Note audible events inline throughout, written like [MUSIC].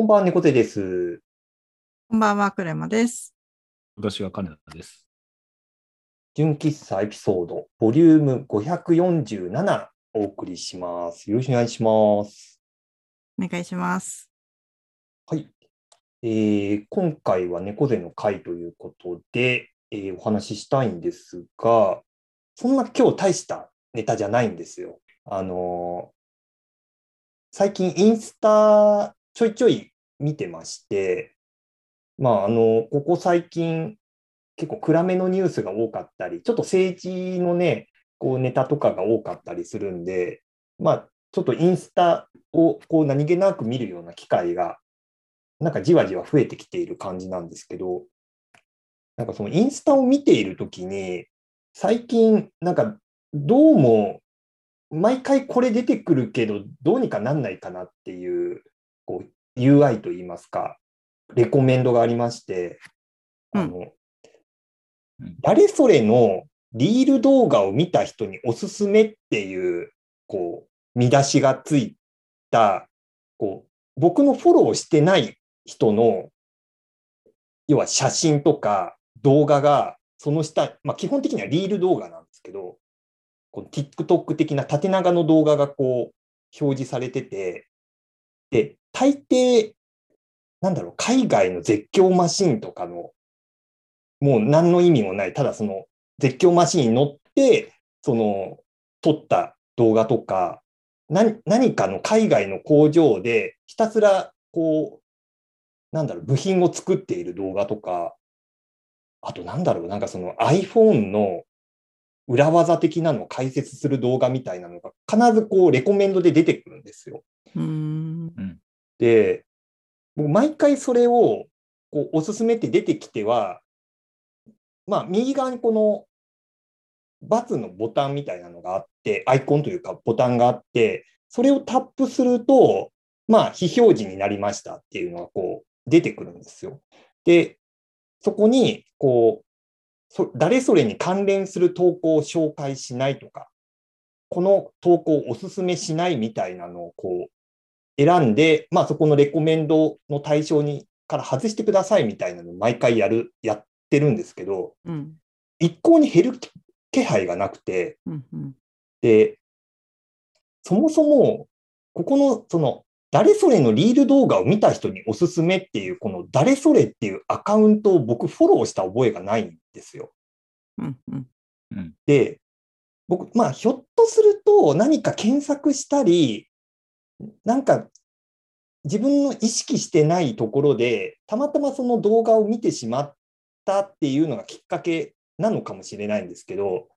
こんばんは、猫背です。こんばんは、クレマです。私が金田です。純喫茶エピソード、ボリューム547お送りします。よろしくお願いします。お願いします。はい。えー今回は猫背の会ということで、えーお話ししたいんですが、そんな今日大したネタじゃないんですよ。あのー最近インスタちょいちょい見てまして、まあ、あの、ここ最近結構暗めのニュースが多かったり、ちょっと政治のね、こうネタとかが多かったりするんで、まあ、ちょっとインスタをこう何気なく見るような機会がなんかじわじわ増えてきている感じなんですけど、なんかそのインスタを見ているときに、最近、なんかどうも、毎回これ出てくるけど、どうにかなんないかなっていう、こう、UI といいますか、レコメンドがありまして、あの、うん。誰それのリール動画を見た人におすすめっていう、こう、見出しがついた、こう、僕のフォローしてない人の、要は写真とか動画が、その下、まあ基本的にはリール動画なんですけど、この TikTok 的な縦長の動画がこう表示されてて、で、大抵、なんだろう、海外の絶叫マシンとかの、もう何の意味もない、ただその絶叫マシンに乗って、その、撮った動画とか、何何かの海外の工場でひたすらこう、なんだろう、部品を作っている動画とか、あとなんだろう、なんかその iPhone の裏技的なのを解説する動画みたいなのが必ずこうレコメンドで出てくるんですよ。うーん。で、僕毎回それをこうおすすめって出てきては、まあ右側にこの×のボタンみたいなのがあって、アイコンというかボタンがあって、それをタップすると、まあ非表示になりましたっていうのがこう出てくるんですよ。で、そこにこう、そ誰それに関連する投稿を紹介しないとか、この投稿をおすすめしないみたいなのをこう選んで、まあそこのレコメンドの対象にから外してくださいみたいなのを毎回やる、やってるんですけど、うん。一向に減る気気配がなくて、うん。うん。で、そもそも、ここの、その、誰それのリール動画を見た人におすすめっていう、この誰それっていうアカウントを僕フォローした覚えがないんですよ。うん。うん。うん。で、僕、まあ、ひょっとすると何か検索したり、なんか自分の意識してないところで、たまたまその動画を見てしまったっていうのがきっかけなのかもしれないんですけど、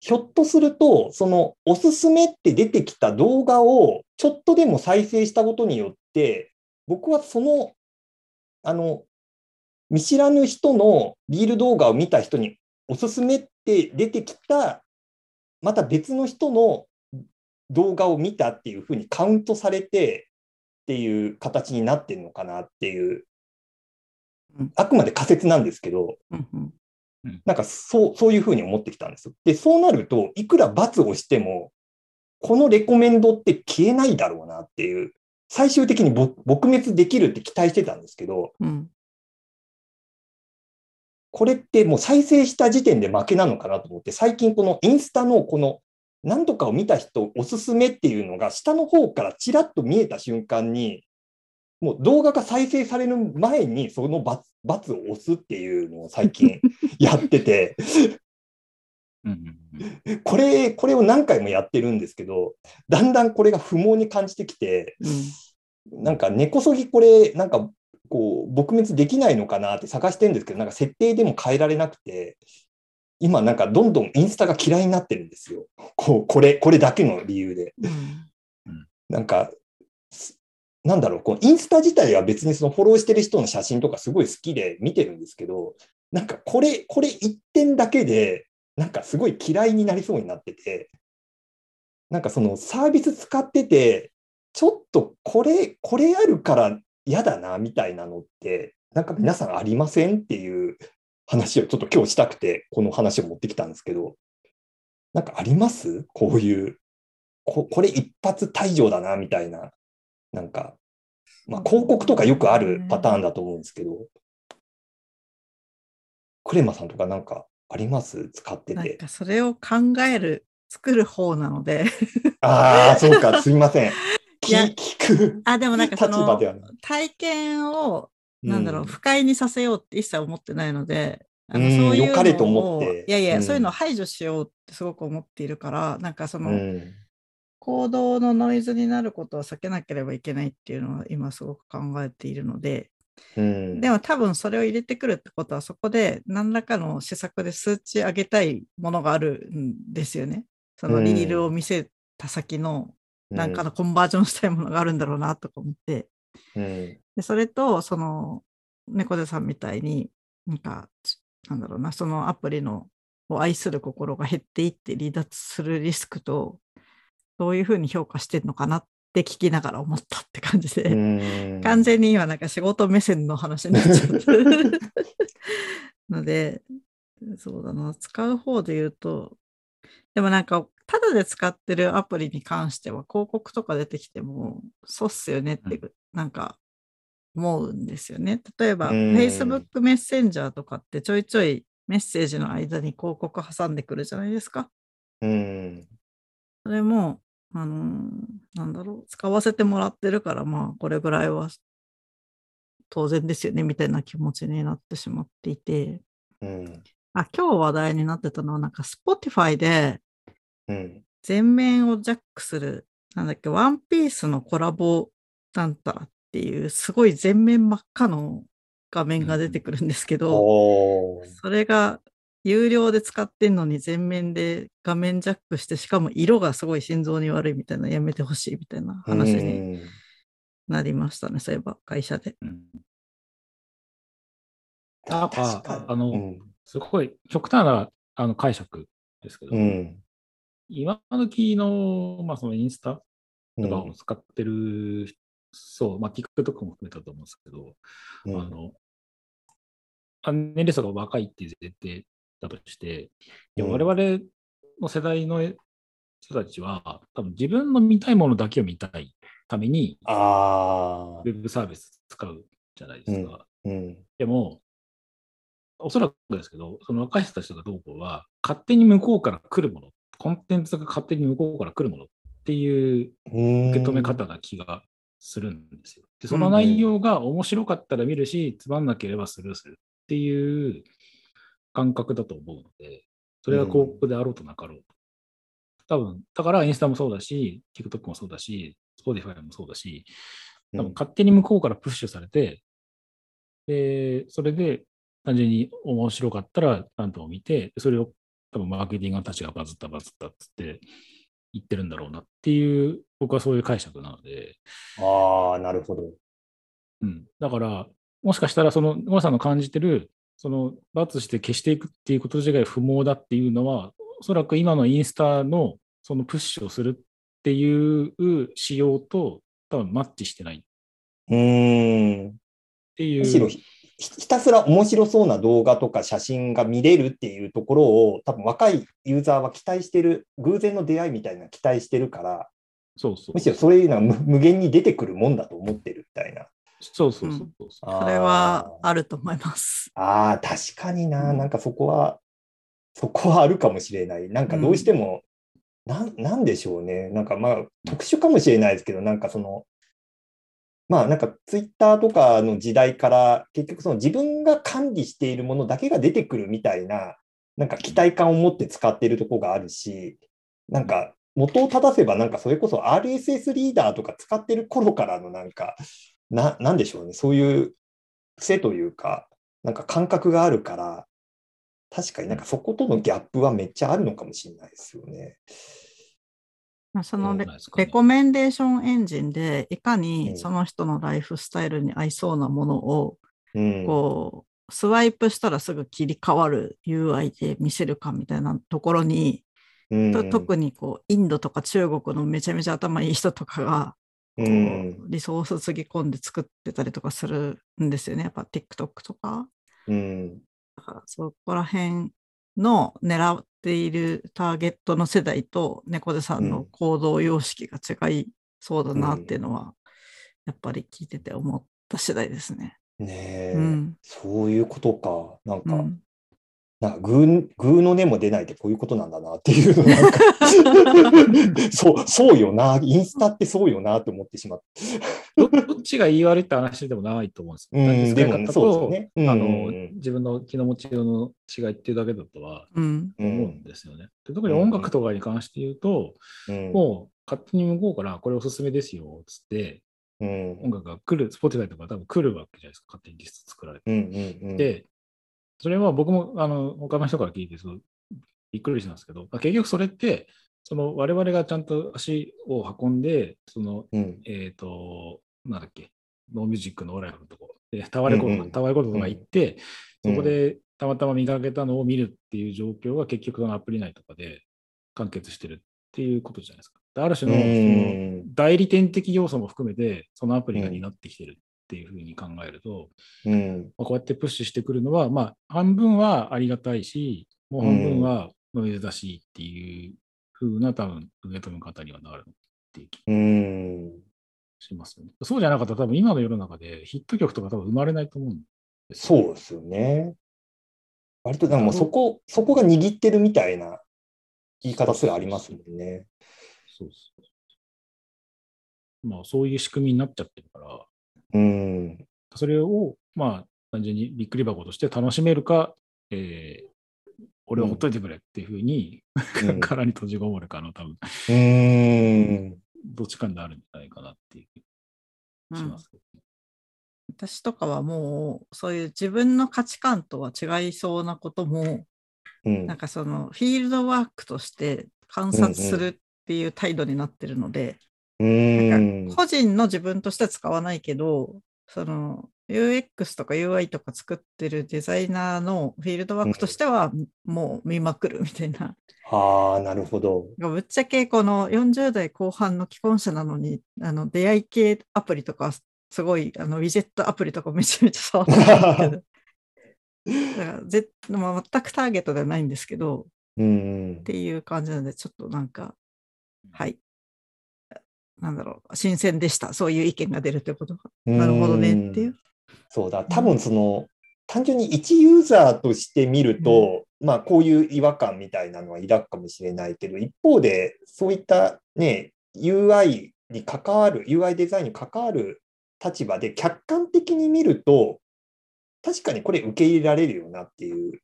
ひょっとすると、そのおすすめって出てきた動画をちょっとでも再生したことによって、僕はその、あの、見知らぬ人のリール動画を見た人におすすめって出てきた、また別の人の動画を見たっていうふうにカウントされてっていう形になってるのかなっていううん、あくまで仮説なんですけど、うん。なんかそうそういうふうに思ってきたんですよ。で、そうなると、いくら罰をしても、このレコメンドって消えないだろうなっていう、最終的にぼ撲滅できるって期待してたんですけど、うん。これってもう再生した時点で負けなのかなと思って、最近このインスタのこの何とかを見た人おすすめっていうのが下の方からちらっと見えた瞬間に、もう動画が再生される前にそのを押すっていうのを最近 [LAUGHS] やってて。これ、これを何回もやってるんですけど、だんだんこれが不毛に感じてきて、うん。なんか根こそぎこれ、なんかこう、撲滅できないのかなって探してるんですけど、なんか設定でも変えられなくて、今なんかどんどんインスタが嫌いになってるんですよ。こう、これ、これだけの理由で。うん。なんか、すなんだろう、こうインスタ自体は別にそのフォローしてる人の写真とかすごい好きで見てるんですけど、なんかこれ、これ一点だけで、なんかすごい嫌いになりそうになってて、なんかそのサービス使ってて、ちょっとこれ、これあるから嫌だなみたいなのって、なんか皆さんありませんっていう話をちょっと今日したくて、この話を持ってきたんですけど、なんかあります？こういうこ、これ一発退場だなみたいな、なんか、まあ、広告とかよくあるパターンだと思うんですけど、クレマさんとかなんかあります？使ってて。なんかそれを考える、作る方なので。ああ、そうか、すみません。聞聞くあ、でもなんかそ立場での。体験を、なんだろう、うん不快にさせようって一切思ってないので、あのうんそういう良かれと思のをって。いやいや、うん。そういうのを排除しようってすごく思っているから、なんかその、うん。行動のノイズになることは避けなければいけないっていうのは今すごく考えているので、うん、でも多分それを入れてくるってことはそこで何らかの施策で数値上げたいものがあるんですよね。そのリールを見せた先の何かのコンバージョンしたいものがあるんだろうなとか思って、うん、でそれとその猫背さんみたいになんかなんだろうなそのアプリのを愛する心が減っていって離脱するリスクとどういうふうに評価してるのかなって聞きながら思ったって感じで、うん。[LAUGHS] 完全に今なんか仕事目線の話になっちゃった。[LAUGHS] のでそうだな使う方で言うとでもなんかただで使ってるアプリに関しては広告とか出てきてもそうっすよねってなんか思うんですよね。例えばうん。Facebook メッセンジャーとかってちょいちょいメッセージの間に広告挟んでくるじゃないですか。うん。それも、あのーなんだろう、使わせてもらってるから、まあ、これぐらいは当然ですよね、みたいな気持ちになってしまっていて、うん。あ、今日話題になってたのは、なんか、Spotify でうん。全面をジャックする、なんだっけ、ワンピースのコラボなんたらっていう、すごい全面真っ赤の画面が出てくるんですけど、おー。それが有料で使ってんのに全面で画面ジャックして、しかも色がすごい心臓に悪いみたいな、やめてほしいみたいな話にうん。なりましたね、そういえば会社で。うん。なんかあのうん。すごい極端なあの解釈ですけど、うん。今時の,、まあそのインスタうんとかを使ってる、そう、まあ、TikTok も含めたと思うんですけど、うん。あのあ年齢層が若いっていう前提だとして、い我々の世代の人たちは、多分自分の見たいものだけを見たいために、あウェブサービス使うじゃないですか。あ、うん。でも、おそらくですけど、その若い人たちとかどうこうは、勝手に向こうから来るもの、コンテンツが勝手に向こうから来るものっていう受受け止め方な気がするんですよ。で、その内容が面白かったら見るし、つまんなければスルーするっていう感覚だと思うので、それが広告であろうとなかろうと。多分、だからインスタもそうだし、TikTok もそうだし、Spotify もそうだし、多分勝手に向こうからプッシュされて、で、それで単純に面白かったら何度も見て、それを多分マーケティングたちがバズったバズったっつって言ってるんだろうなっていう、僕はそういう解釈なので、ああ、なるほど。うん。だから、もしかしたらその、野村さんの感じてる、その、罰して消していくっていうこと自体不毛だっていうのは、おそらく今のインスタのそのプッシュをするっていう仕様と多分マッチしてないっうーん。ていう。むしろひひたすら面白そうな動画とか写真が見れるっていうところを多分若いユーザーは期待してる、偶然の出会いみたいな期待してるから、そうそう。むしろそういうのが無無限に出てくるもんだと思ってるみたいな。そうそうそうそう。それはあると思います。ああ、確かにな、うんなんかそこは、そこはあるかもしれない。なんかどうしても、なん、なんでしょうね。なんかまあ、特殊かもしれないですけど、なんかその、まあなんかツイッターとかの時代から結局その自分が管理しているものだけが出てくるみたいな、なんか期待感を持って使っているところがあるし、なんか元を正せばなんかそれこそ RSS リーダーとか使ってる頃からのなんか、な、なんでしょうね。そういう癖というか、なんか感覚があるから、確かになんかそことのギャップはめっちゃあるのかもしれないですよね。まあそのレねレコメンデーションエンジンでいかうんにその人のライフスタイルに合いそうなものをうん。こうスワイプしたらすぐ切り替わる UI で見せるかみたいなところに、うんと特にこうインドとか中国のめちゃめちゃ頭いい人とかがこううんリソースつぎ込んで作ってたりとかするんですよね。やっぱ TikTok とか。うん。だからそこら辺の狙っているターゲットの世代と猫背さんの行動様式が違いそうだなっていうのは、やっぱり聞いてて思った次第ですね。ねえ、うん。そういうことか。なんか、うん、なんかグー、グーの根も出ないってこういうことなんだなっていうのなんか [LAUGHS] そう、そうよな。インスタってそうよなと思ってしまった。どどっちが言い悪いって話でもないと思うんですよ。うんでもそうと、ですよねうんあのうんうん自分の気の持ちようの違いっていうだけだとはうん。う思うんですよね。で特に音楽とかに関して言うと、うんもう勝手に向こうからこれおすすめですよっつって、うん音楽が来る、Spotify とか多分来るわけじゃないですか、勝手にリスト作られて。うんうんうんで、それは僕もあの他の人から聞いてそうびっくりしたんですけど、まあ結局それって、その我々がちゃんと足を運んで、その、うん。えっ、と、なんだっけ、ノーミュージックのオーライフのとこ、でタワーレコうんうん。タワーレコとか行って、うん。そこでたまたま見かけたのを見るっていう状況が結局そのアプリ内とかで完結してるっていうことじゃないですか。である種の代理店的要素も含めて、そのアプリが担ってきてるっていうふうに考えると、うんまあこうやってプッシュしてくるのは、まあ、半分はありがたいし、もう半分は珍しいっていうふうな多分受け止め方にはなるっていう気がうんしますよね。そうじゃなかったら多分今の世の中でヒット曲とか多分生まれないと思うんですよ。そうですよね。割となんかもうそこ、そこが握ってるみたいな言い方すらありますもんね。そうそうまあ、そういう仕組みになっちゃってるから、うん。それを、まあ、単純にびっくり箱として楽しめるか、えー俺はほっといてくれっていうふうに、うん。[LAUGHS] 殻に閉じこもるかの多分、うん。どっちかになるんじゃないかなっていう気がしますけどね、私とかはもうそういう自分の価値観とは違いそうなこともうん。なんかそのフィールドワークとして観察するっていう態度になってるので、うんなんか個人の自分としては使わないけどその UX とか UI とか作ってるデザイナーのフィールドワークとしてはもう見まくるみたいな、ああ、なるほど。ぶっちゃけこの40代後半の既婚者なのにあの出会い系アプリとかすごいあのウィジェットアプリとかめちゃめちゃ触ってるんですけど。だからぜ、まあ、全くターゲットではないんですけど。うんっ。ていう感じなのでちょっとなんかはいなんだろう新鮮でした。そういう意見が出るということがなるほどねっていう。そうだ、多分その、単純に一ユーザーとして見ると、まあこういう違和感みたいなのは抱くかもしれないけど、一方でそういったね、UI に関わる、UI デザインに関わる立場で客観的に見ると、確かにこれ受け入れられるよなっていう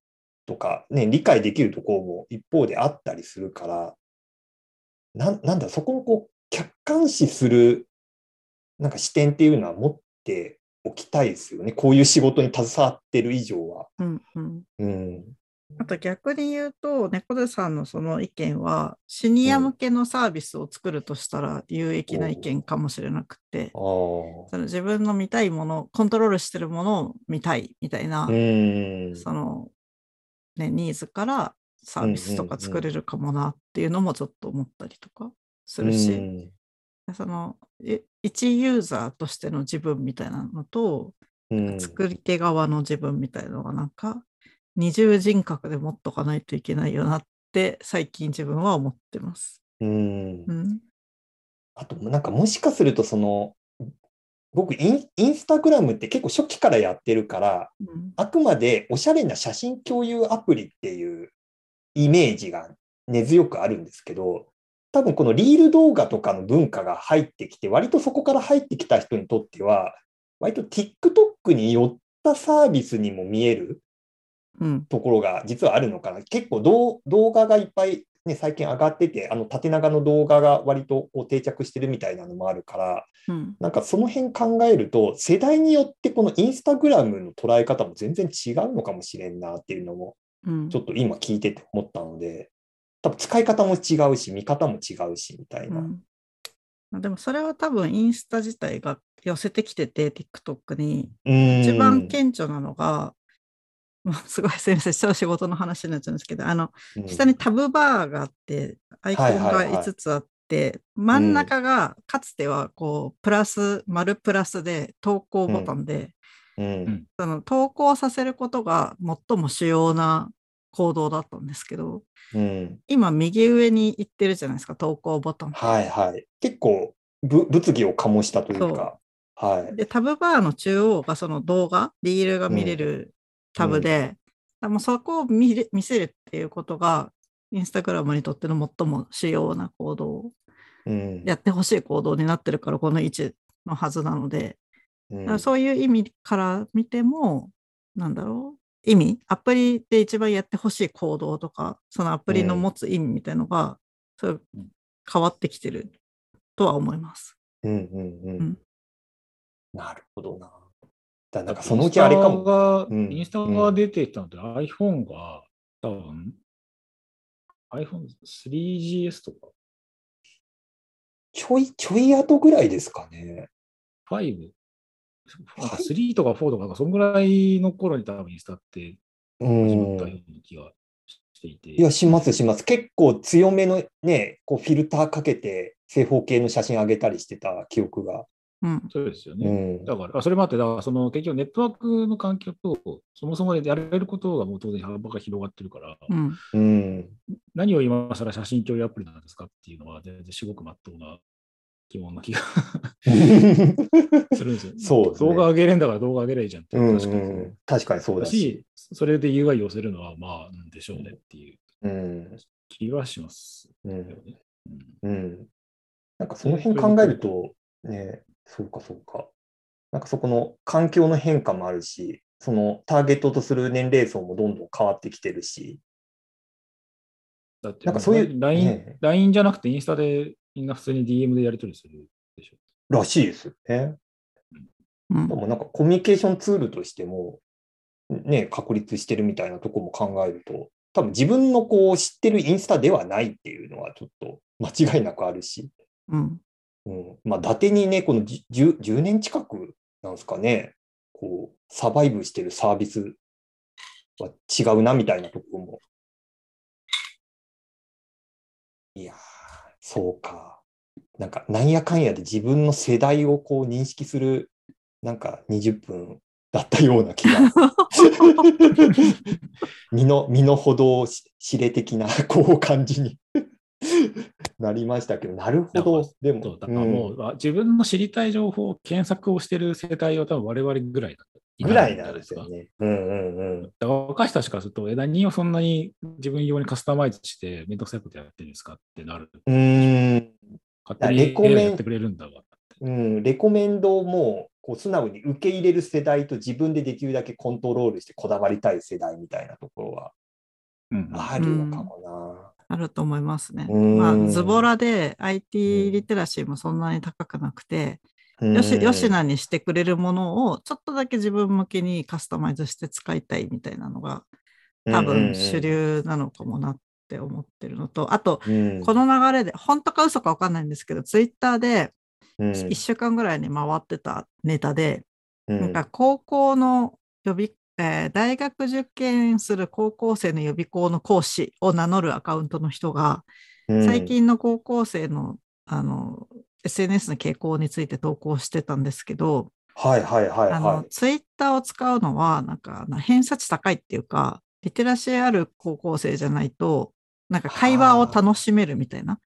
とか、ね、理解できるところも一方であったりするから、なんなんだ、そこをこう客観視するなんか視点っていうのは持っておきたいですよね。こういう仕事に携わってる以上は。うんうんうん。あと逆に言うと、猫背さんのその意見は、シニア向けのサービスを作るとしたら有益な意見かもしれなくて。その自分の見たいもの、コントロールしてるものを見たいみたいな、うん。その、ね、ニーズからサービスとか作れるかもなっていうのもちょっと思ったりとかするし、うん。その、い一ユーザーとしての自分みたいなのと、うん作り手側の自分みたいなのがなんか二重人格で持っとかないといけないよなって最近自分は思ってます。うん。うん。あと、なんかもしかすると、その、僕イン、インスタグラムって結構初期からやってるから、うん。あくまでおしゃれな写真共有アプリっていうイメージが根強くあるんですけど、多分このリール動画とかの文化が入ってきて、割とそこから入ってきた人にとっては、割と TikTok に寄ったサービスにも見えるうん。ところが実はあるのかな。結構動動画がいっぱい、ね、最近上がってて、あの縦長の動画が割とこう定着してるみたいなのもあるから、うん。なんかその辺考えると、世代によってこのインスタグラムの捉え方も全然違うのかもしれんなっていうのも、うんちょっと今聞いてて思ったので、多分使い方も違うし、見方も違うしみたいうな。ん。まあでもそれは多分インスタ自体が寄せてきてて TikTok に。うん。一番顕著なのが、[LAUGHS] まあ、すごいすみません超仕事の話になっちゃうんですけどあのうん。下にタブバーがあって、アイコンがはい。はいはい5つあって、真ん中がかつてはこうプラス、丸プラスで投稿ボタンで、うん。その投稿させることが最も主要な行動だったんですけど、うん今右上に行ってるじゃないですか、投稿ボタン。はいはい。結構ぶ物議を醸したというか。はい。で、タブバーの中央がその動画、リールが見れるタブで、もうそこを見れ見せるっていうことが、インスタグラムにとっての最も主要な行動、うん。やってほしい行動になってるから、この位置のはずなので、うんそういう意味から見ても、なんだろう、意味、アプリで一番やってほしい行動とか、そのアプリの持つ意味みたいのが、そううん変わってきてるとは思います。うんうんうんうんなるほどな。だなんかそのうちあれかも。も。うんインスタが出てきたので、iPhone が多分 iPhone3GS とかちょい、ちょい後ぐらいですかね。5、なんか3とか4とか、なんかそんぐらいの頃に多分インスタってう始まったよん。うな気がしていて。いや、しますします。結構強めのね、こうフィルターかけて正方形の写真上げたりしてた記憶が。うん。そうですよね。うん。だから、あそれもあって、だからその結局ネットワークの環境と、そもそもでやれることがもう当然幅が広がってるから、うん。うん。何を今更写真共有アプリなんですかっていうのは、全然すごくまっとうな疑問な気がするんですよ。[LAUGHS] そうね動画上げれんだから動画上げればいいじゃんって、うん確かにそううん確かにそうだだし。し、それで UI 寄せるのは、まあ、なんでしょうねっていううん。気はしますうん。うんうん。なんかその辺考えると、ね、そうかそうか。なんかそこの環境の変化もあるし、そのターゲットとする年齢層もどんどん変わってきてるし。だって、なんかそういう LINE、ね LINE じゃなくてインスタでみんな普通に DM でやり取りするでしょ。らしいですよね。うんでもなんかコミュニケーションツールとしても、ね、確立してるみたいなとこも考えると、多分自分のこう知ってるインスタではないっていうのはちょっと間違いなくあるし、うん。うん、まあ、伊達にね、このじ 10, 10年近くなんですかね、こう、サバイブしてるサービスは違うなみたいなところも。いやー、そうか。なんか、なんやかんやで自分の世代をこう認識する、なんか20分だったような気が。[LAUGHS] 身の、身の程知れ的な、こう感じに [LAUGHS] なりましたけど、なるほど。でも、だからもう、あ自分の知りたい情報を検索をしてる世代は多分我々ぐらいだうんぐらいなんですよね。うんうんうん。だから若い人たちからすると、え、何をそんなに自分用にカスタマイズして、めんどくさいことやってるんですかってなる。うーん、勝手にレコメン AI やってくれるんだわ。うん、レコメンドもこう素直に受け入れる世代と自分でできるだけコントロールしてこだわりたい世代みたいなところはうんあるのかもあると思いますね。うんまあ、ズボラで IT リテラシーもそんなに高くなくて、な。よし、よしな。なにしてくれるものをちょっとだけ自分向けにカスタマイズして使いたいみたいなのが多分主流なのかもなって思ってるのと、あと、うん。この流れで、本当か嘘か分かんないんですけど、ツイッターでうん、1週間ぐらいに回ってたネタで、うんなんか高校の予備、えー大学受験する高校生の予備校の講師を名乗るアカウントの人が、うん最、近の高校生のあの SNS の傾向について投稿してたんですけど、はいはいはいあはのツイッターを使うのは、なんかな偏差値高いっていうか、リテラシーある高校生じゃないと、なんか会話を楽しめるみたいな。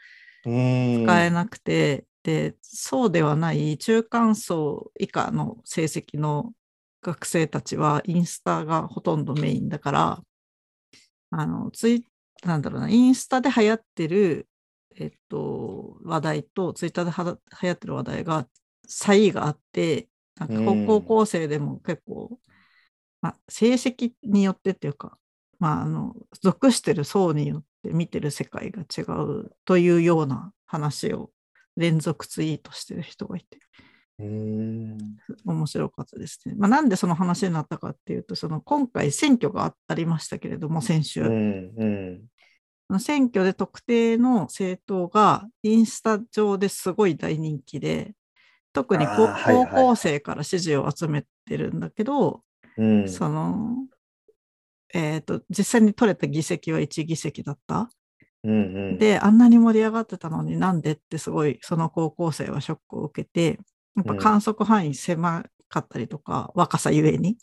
使えなくて、で、そうではない中間層以下の成績の学生たちはインスタがほとんどメインだから、あの、ツイなんだろうな、インスタで流行ってる、えっと、話題と、ツイッターでは流行ってる話題が差異があって、なんかうん高校生でも結構、まあ、成績によってっていうか、まあ、あの、属してる層によって見てる世界が違うというような話を連続ツイートしてる人がいて、うん。面白かったですね。まあ、なんでその話になったかっていうと、その今回選挙がありましたけれども、先週。うん。うん。選挙で特定の政党がインスタ上ですごい大人気で、特に高校生から支持を集めてるんだけど、うん。その、えっ、と、実際に取れた議席は1議席だった。うんうん、で、あんなに盛り上がってたのになんでってすごいその高校生はショックを受けて、やっぱ観測範囲狭かったりとか、若さゆえに、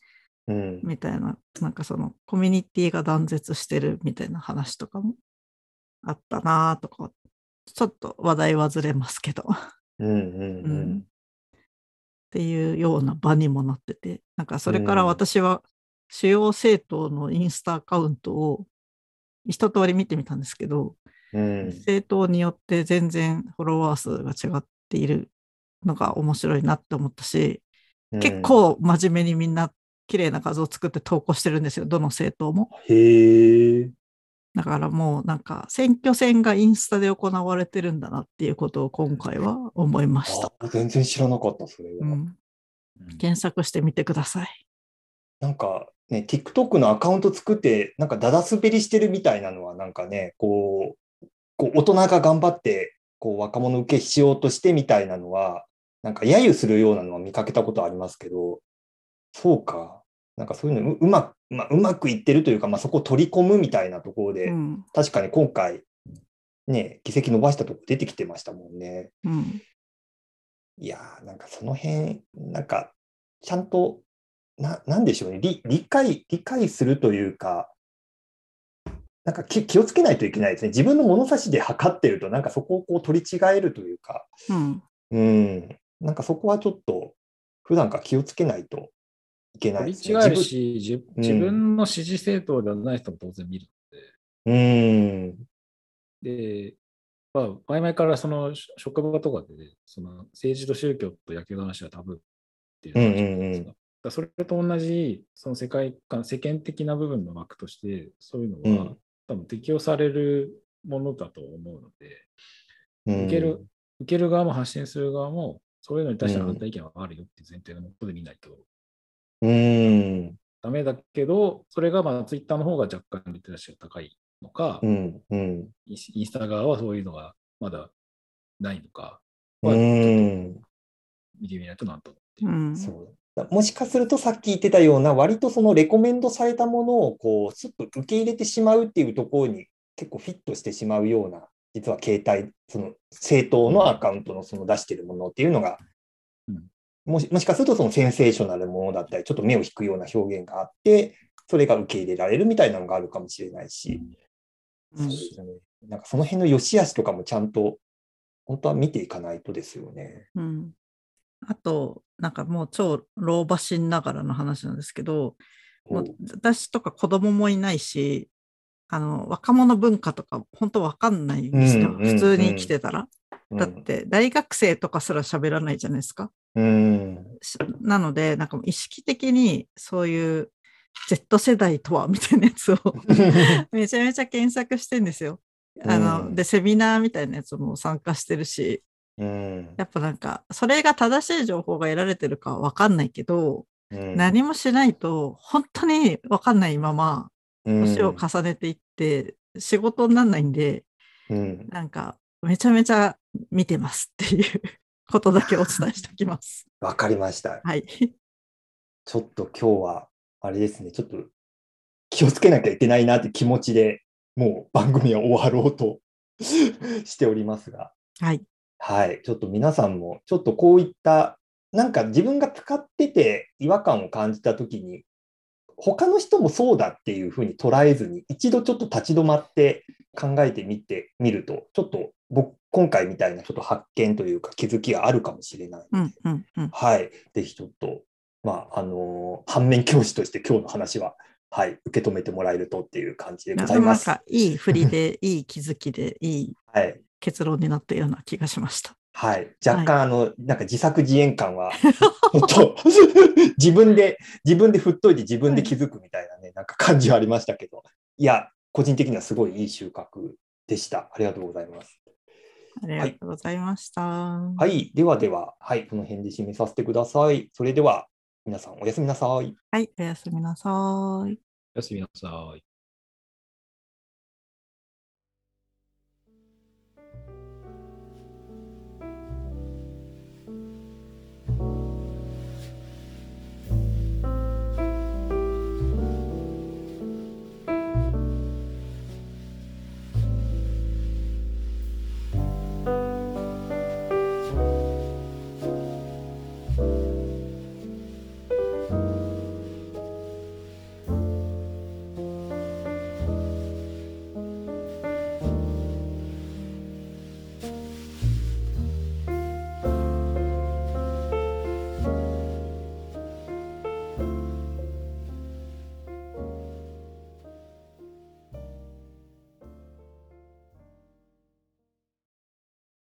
うん、みたいな、なんかそのコミュニティが断絶してるみたいな話とかもあったなとか、ちょっと話題はずれますけど。うんうんううんんっっていうような場にもなってて、なんかそれから私は主要政党のインスタアカウントを一通り見てみたんですけど、うん。政党によって全然フォロワー数が違っているのが面白いなって思ったし、結構真面目にみんな綺麗な画像を作って投稿してるんですよ、どの政党も。うん。へえ。だからもうなんか選挙戦がインスタで行われてるんだなっていうことを今回は思いました。あ全然知らなかった、それは。うん、うん検索してみてください。なんかね、TikTok のアカウント作って、なんかだだ滑りしてるみたいなのは、なんかね、こう、こう大人が頑張って、こう若者受けしようとしてみたいなのは、なんか揶揄するようなのは見かけたことありますけど、そうか。なんかそういうのううまく、まあ、うまくいってるというか、まあ、そこを取り込むみたいなところで、うん。確かに今回、ね、議席伸ばしたとこ出てきてましたもんね。うん。いやー、なんかその辺、なんか、ちゃんと、な、なんでしょうね、理理解、理解するというか、なんか気気をつけないといけないですね。自分の物差しで測ってると、なんかそこをこう取り違えるというか、うん。うん、なんかそこはちょっと、普段から気をつけないといけない取ですね。り違えるし、じうん。自分の支持政党ではない人も当然見るので、で、まあ、前々からそのし職場とかで、その政治と宗教と野球の話はタブーっていう話なんですが、だからそれと同じ、その世界観、世間的な部分の枠として、そういうのは、うん。多分適用されるものだと思うので、うん、受ける、受ける側も発信する側も、そういうのに対しての反対意見はあるよっていう前提のもとで見ないとうん。うん。ダメだけど、それがまあツイッターの方が若干リテラシーが高いのか、うん。うん。インスタ側はそういうのがまだないのか、うまあん。見てみないとなんともっていうう。んそうだもしかするとさっき言ってたような割とそのレコメンドされたものをこうすっと受け入れてしまうっていうところに結構フィットしてしまうような実は携帯その政党のアカウントのその出してるものっていうのが、うんもしもしかするとそのセンセーショナルなものだったりちょっと目を引くような表現があってそれが受け入れられるみたいなのがあるかもしれないし、うん。そうですね。なんかその辺の良し悪しとかもちゃんと本当は見ていかないとですよね。うん。あと、なんかもう超老婆心ながらの話なんですけど、もう私とか子供もいないし、あの若者文化とか本当わかんないんですよ、うんうん。普通に生きてたら。うん。だって大学生とかすら喋らないじゃないですか。うん。しなので、なんか意識的にそういう Z 世代とはみたいなやつを [LAUGHS] めちゃめちゃ検索してんですよ。あのうんで、セミナーみたいなやつも参加してるし、うん。やっぱなんか、それが正しい情報が得られてるかはわかんないけど、うん。何もしないと、本当にわかんないまま、うん。年を重ねていって、仕事にならないんで、うん。なんか、めちゃめちゃ見てますっていうことだけお伝えしておきます。[LAUGHS] わかりました。はい。ちょっと今日は、あれですね、ちょっと気をつけなきゃいけないなって気持ちでもう番組は終わろうと [LAUGHS] しておりますが、はい。はい、ちょっと皆さんも、ちょっとこういった、なんか自分が使ってて違和感を感じたときに、他の人もそうだっていうふうに捉えずに、一度ちょっと立ち止まって考えてみてみると、ちょっと僕、今回みたいなちょっと発見というか気づきがあるかもしれない。うんうんうん。はい。ぜひちょっと、まあ、あのー反面教師として今日の話は、はい、受け止めてもらえるとっていう感じでございます。なんか、いい振りで、[LAUGHS] いい気づきで、いいはい。結論になったような気がしました。はい。若干、あの、なんか自作自演感は、[LAUGHS] 自分で、自分で振っといて自分で気づくみたいなね、なんか感じはありましたけど、いや、個人的にはすごいいい収穫でした。ありがとうございます。ありがとうございました。はい。ではでは、はい、この辺で締めさせてください。それでは、皆さんおやすみなさい。はい、おやすみなさい。おやすみなさい。